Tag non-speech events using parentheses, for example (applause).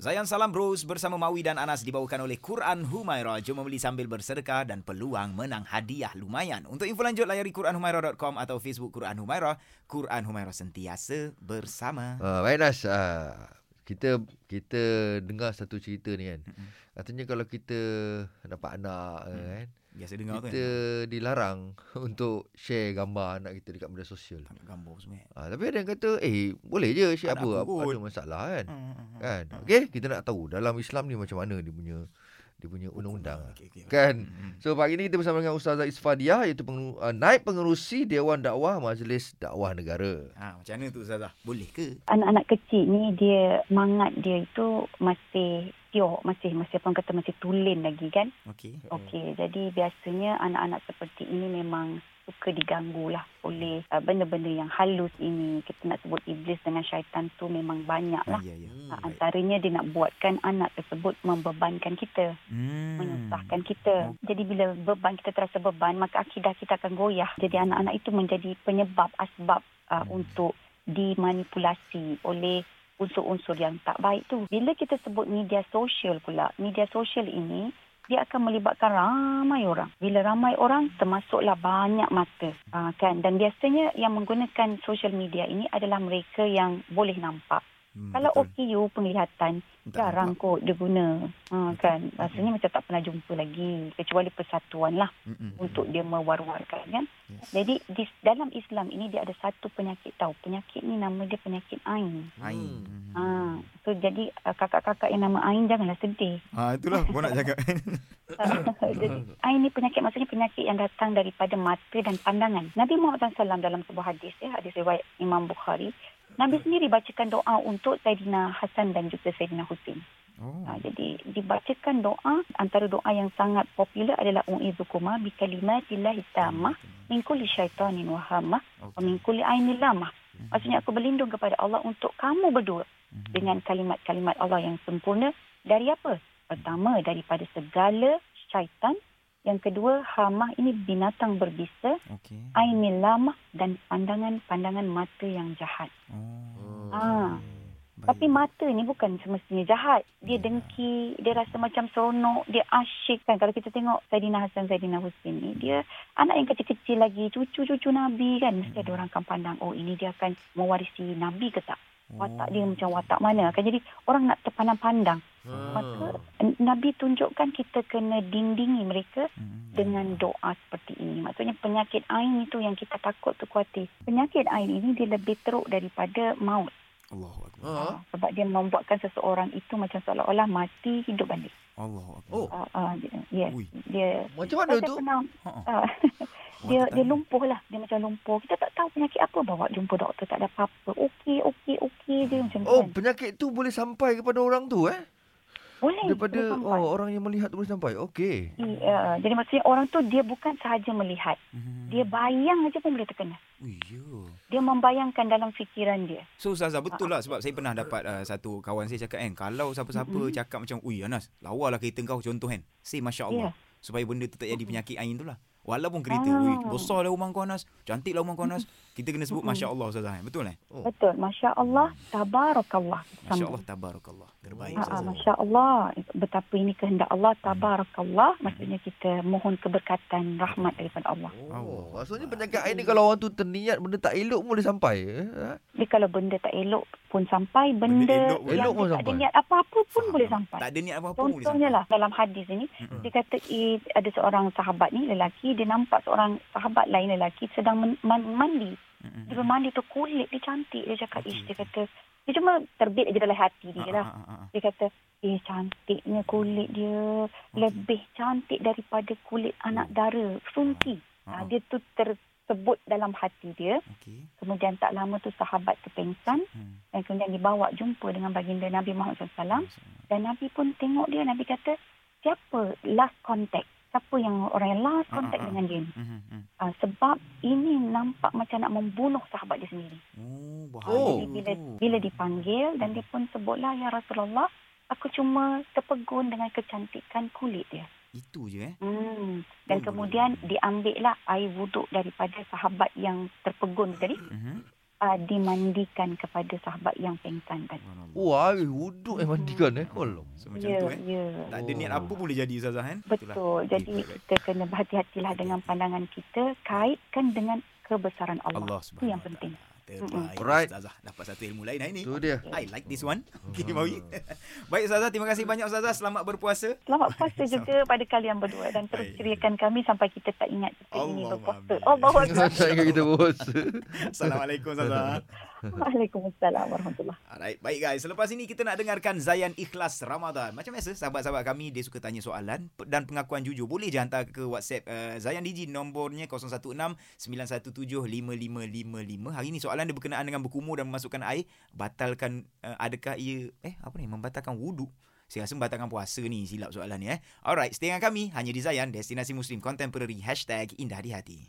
Zayan Salam Bros bersama Mawi dan Anas dibawakan oleh Quran Humaira. Jom membeli sambil bersedekah dan peluang menang hadiah lumayan. Untuk info lanjut layari quranhumaira.com atau Facebook Quran Humaira. Quran Humaira sentiasa bersama. Uh, baik Nas, uh, kita kita dengar satu cerita ni kan. Katanya kalau kita dapat anak Hmm. kan, Biasa dengar kita kan. dilarang (laughs) untuk share gambar anak kita dekat media sosial. Tak nak gambar semua. Uh, tapi ada yang kata, eh boleh je share Tak apa, ada apa ada masalah kan. Hmm, hmm, hmm. Kan? Hmm. Okey, kita nak tahu dalam Islam ni macam mana dia punya dia punya undang-undang. Okey, okey. Kan? Hmm. So pagi ni kita bersama dengan Ustazah Isfadiah iaitu pengu, uh, naib pengerusi Dewan Dakwah Majlis Dakwah Negara. Ha, macam mana tu Ustazah? Boleh ke? anak-anak kecil ni dia semangat dia itu masih pure, masih masih apa kata masih tulen lagi kan. Okey. Okey, jadi biasanya anak-anak seperti ini memang suka diganggu lah oleh uh, benda-benda yang halus ini. Kita nak sebut iblis dengan syaitan tu memang banyak lah. ya, ya. Uh, antaranya dia nak buatkan anak tersebut membebankan kita, Hmm. menyusahkan kita. Jadi bila beban kita terasa beban, maka akidah kita akan goyah. Jadi anak-anak itu menjadi penyebab asbab uh, Hmm. untuk dimanipulasi oleh unsur-unsur yang tak baik tu. Bila kita sebut media sosial pula, media sosial ini dia akan melibatkan ramai orang. Bila ramai orang, termasuklah banyak mata. Uh, kan? Dan biasanya yang menggunakan social media ini adalah mereka yang boleh nampak. Hmm, Kalau betul. OKU penglihatan, Tak jarang nampak. kot dia guna. Ha, kan? Rasanya macam tak pernah jumpa lagi. Kecuali persatuan lah Mm-mm. untuk dia mewar-warkan kan. Yes. Jadi di dalam Islam ini dia ada satu penyakit tahu. Penyakit ni nama dia penyakit Ain. Ain. Hmm. Ha, so jadi uh, kakak-kakak yang nama Ain janganlah sedih. Ha, itulah gua nak cakap. (laughs) jadi Ain ni penyakit maksudnya penyakit yang datang daripada mata dan pandangan. Nabi Muhammad SAW dalam sebuah hadis ya, hadis riwayat Imam Bukhari, Nabi sendiri bacakan doa untuk Saidina Hasan dan juga Saidina Husin. oh. Ha, jadi dibacakan doa antara doa yang sangat popular adalah uizukuma bi kalimatillahi tammah min kulli syaitanin wa hamah wa min kulli ainin lamah. Maksudnya aku berlindung kepada Allah untuk kamu berdua Mhm. dengan kalimat-kalimat Allah yang sempurna dari apa? Pertama daripada segala syaitan, yang kedua hamah ini binatang berbisa, Okey. ainil lamah dan pandangan-pandangan mata yang jahat. Oh. Ah. baik. Tapi mata ni bukan semestinya jahat. Dia Ya. dengki, dia rasa macam seronok, dia asyik kan. Kalau kita tengok Saidina Hasan, Saidina Husin ni, dia anak yang kecil-kecil lagi, cucu-cucu Nabi kan. Mesti ada orang akan pandang, oh ini dia akan mewarisi Nabi ke tak? Watak dia Oh. macam watak mana? Kan jadi orang nak terpandang-pandang. Ah. Maka n- Nabi tunjukkan kita kena dindingi mereka Hmm. dengan doa seperti ini. Maksudnya penyakit ain itu yang kita takut tu khawatir. Penyakit ain ini dia lebih teruk daripada maut. Allahu akbar. Ah. Uh, sebab dia membuatkan seseorang itu macam seolah-olah mati hidup balik. Allahu akbar. Oh. Uh, uh, yes, Ui. dia Macam mana tu? pernah uh, (laughs) dia dia lumpuh lah. Dia macam lumpuh. Kita tak tahu penyakit apa bawa jumpa doktor tak ada apa-apa. Okey, okey, okey dia macam Oh, tu kan. penyakit tu boleh sampai kepada orang tu eh? Boleh. Daripada boleh oh orang yang melihat tu boleh sampai. Okey. Ya, jadi maksudnya orang tu dia bukan sahaja melihat. Hmm. Dia bayang aja pun boleh terkena. Ya. Dia membayangkan dalam fikiran dia. So Ustazah betul lah sebab saya pernah dapat uh, satu kawan saya cakap kan kalau siapa-siapa Mm-mm. cakap macam ui Anas lawalah kereta kau contoh kan say masya-Allah supaya benda tu tak jadi penyakit ain tu lah. Walaupun kereta Ah. ui besar lah rumah kau Anas, cantik lah rumah kau Anas. Kita kena sebut Mm-mm. masya-Allah Ustazah kan? Betul kan? Oh. Betul. Masya Allah. Tabarakallah. Masya-Allah tabarakallah. Terbaik Ha, Ustazah. Masya Allah. Betapa ini kehendak Allah. Tabarakallah. Maksudnya kita mohon keberkatan rahmat daripada Allah. Oh, maksudnya penyakit air ni kalau orang tu terniat benda tak elok pun boleh sampai. Jadi kalau benda tak elok pun sampai, Benda benda, elok pun- yang elok pun tak ada niat apa-apa pun Faham. boleh sampai. Tak ada niat apa-apa pun boleh Contohnya sampai. lah dalam hadis ini, Mm-mm. dia kata eh, ada seorang sahabat ni lelaki, dia nampak seorang sahabat lain lelaki sedang men- mandi. Mm-mm. Dia bermandi tu kulit dia cantik. Dia cakap, ish, dia kata, dia cuma terbit je dalam hati dia Ah, lah. ah, ah. Dia kata, eh cantiknya kulit dia. Lebih cantik daripada kulit anak dara. Sunti. Ha, dia tu tersebut dalam hati dia. Okey. Kemudian tak lama tu sahabat tu pengsan. Hmm. Dan kemudian dibawa jumpa dengan baginda Nabi Muhammad SAW. Dan Nabi pun tengok dia. Nabi kata, siapa last contact? Siapa yang orang yang last Ah, contact ah, ah. dengan dia? ni? Mhm, mhm. Ah, sebab ini nampak macam nak membunuh sahabat dia sendiri. Oh, bahaya. Oh. Jadi bila, bila dipanggil dan dia pun sebutlah, Ya Rasulullah, aku cuma terpegun dengan kecantikan kulit dia. Itu je eh. Hmm. Dan Oh, kemudian diambillah air wuduk daripada sahabat yang terpegun tadi. Mhm. Uh, dimandikan kepada sahabat yang pengsan tadi. Wah, wuduk eh mandikan eh. Kalau. So, macam Ya, tu eh. ya. Tak ada niat apa boleh jadi Ustazah kan? Betul. Jadi Alright. kita kena berhati-hatilah dengan pandangan kita kaitkan dengan kebesaran Allah. Allah Itu yang penting. Terbaik Alright. Ustazah. Dapat satu ilmu lain hari ni. Tu dia. I like this one. (laughs) Okay, Mawi. (laughs) Baik Ustazah, terima kasih banyak Ustazah. Selamat berpuasa. Selamat puasa (laughs) juga pada kalian berdua dan terus Baik. ceriakan kami sampai kita tak ingat kita ini Allahumma berpuasa. Allah ingat kita bos. Assalamualaikum Ustazah. (laughs) Waalaikumsalam warahmatullahi Alright, baik guys. Selepas ini kita nak dengarkan Zayan Ikhlas Ramadan. Macam biasa, sahabat-sahabat kami dia suka tanya soalan dan pengakuan jujur. Boleh je hantar ke WhatsApp uh, Zayan Digi nombornya 016 917 5555. Hari ni soalan dia berkenaan dengan berkumur dan memasukkan air. Batalkan uh, adakah ia eh apa ni membatalkan wuduk? Saya rasa membatalkan puasa ni silap soalan ni eh. Alright, stay dengan kami hanya di Zayan Destinasi Muslim Contemporary Indah di Hati.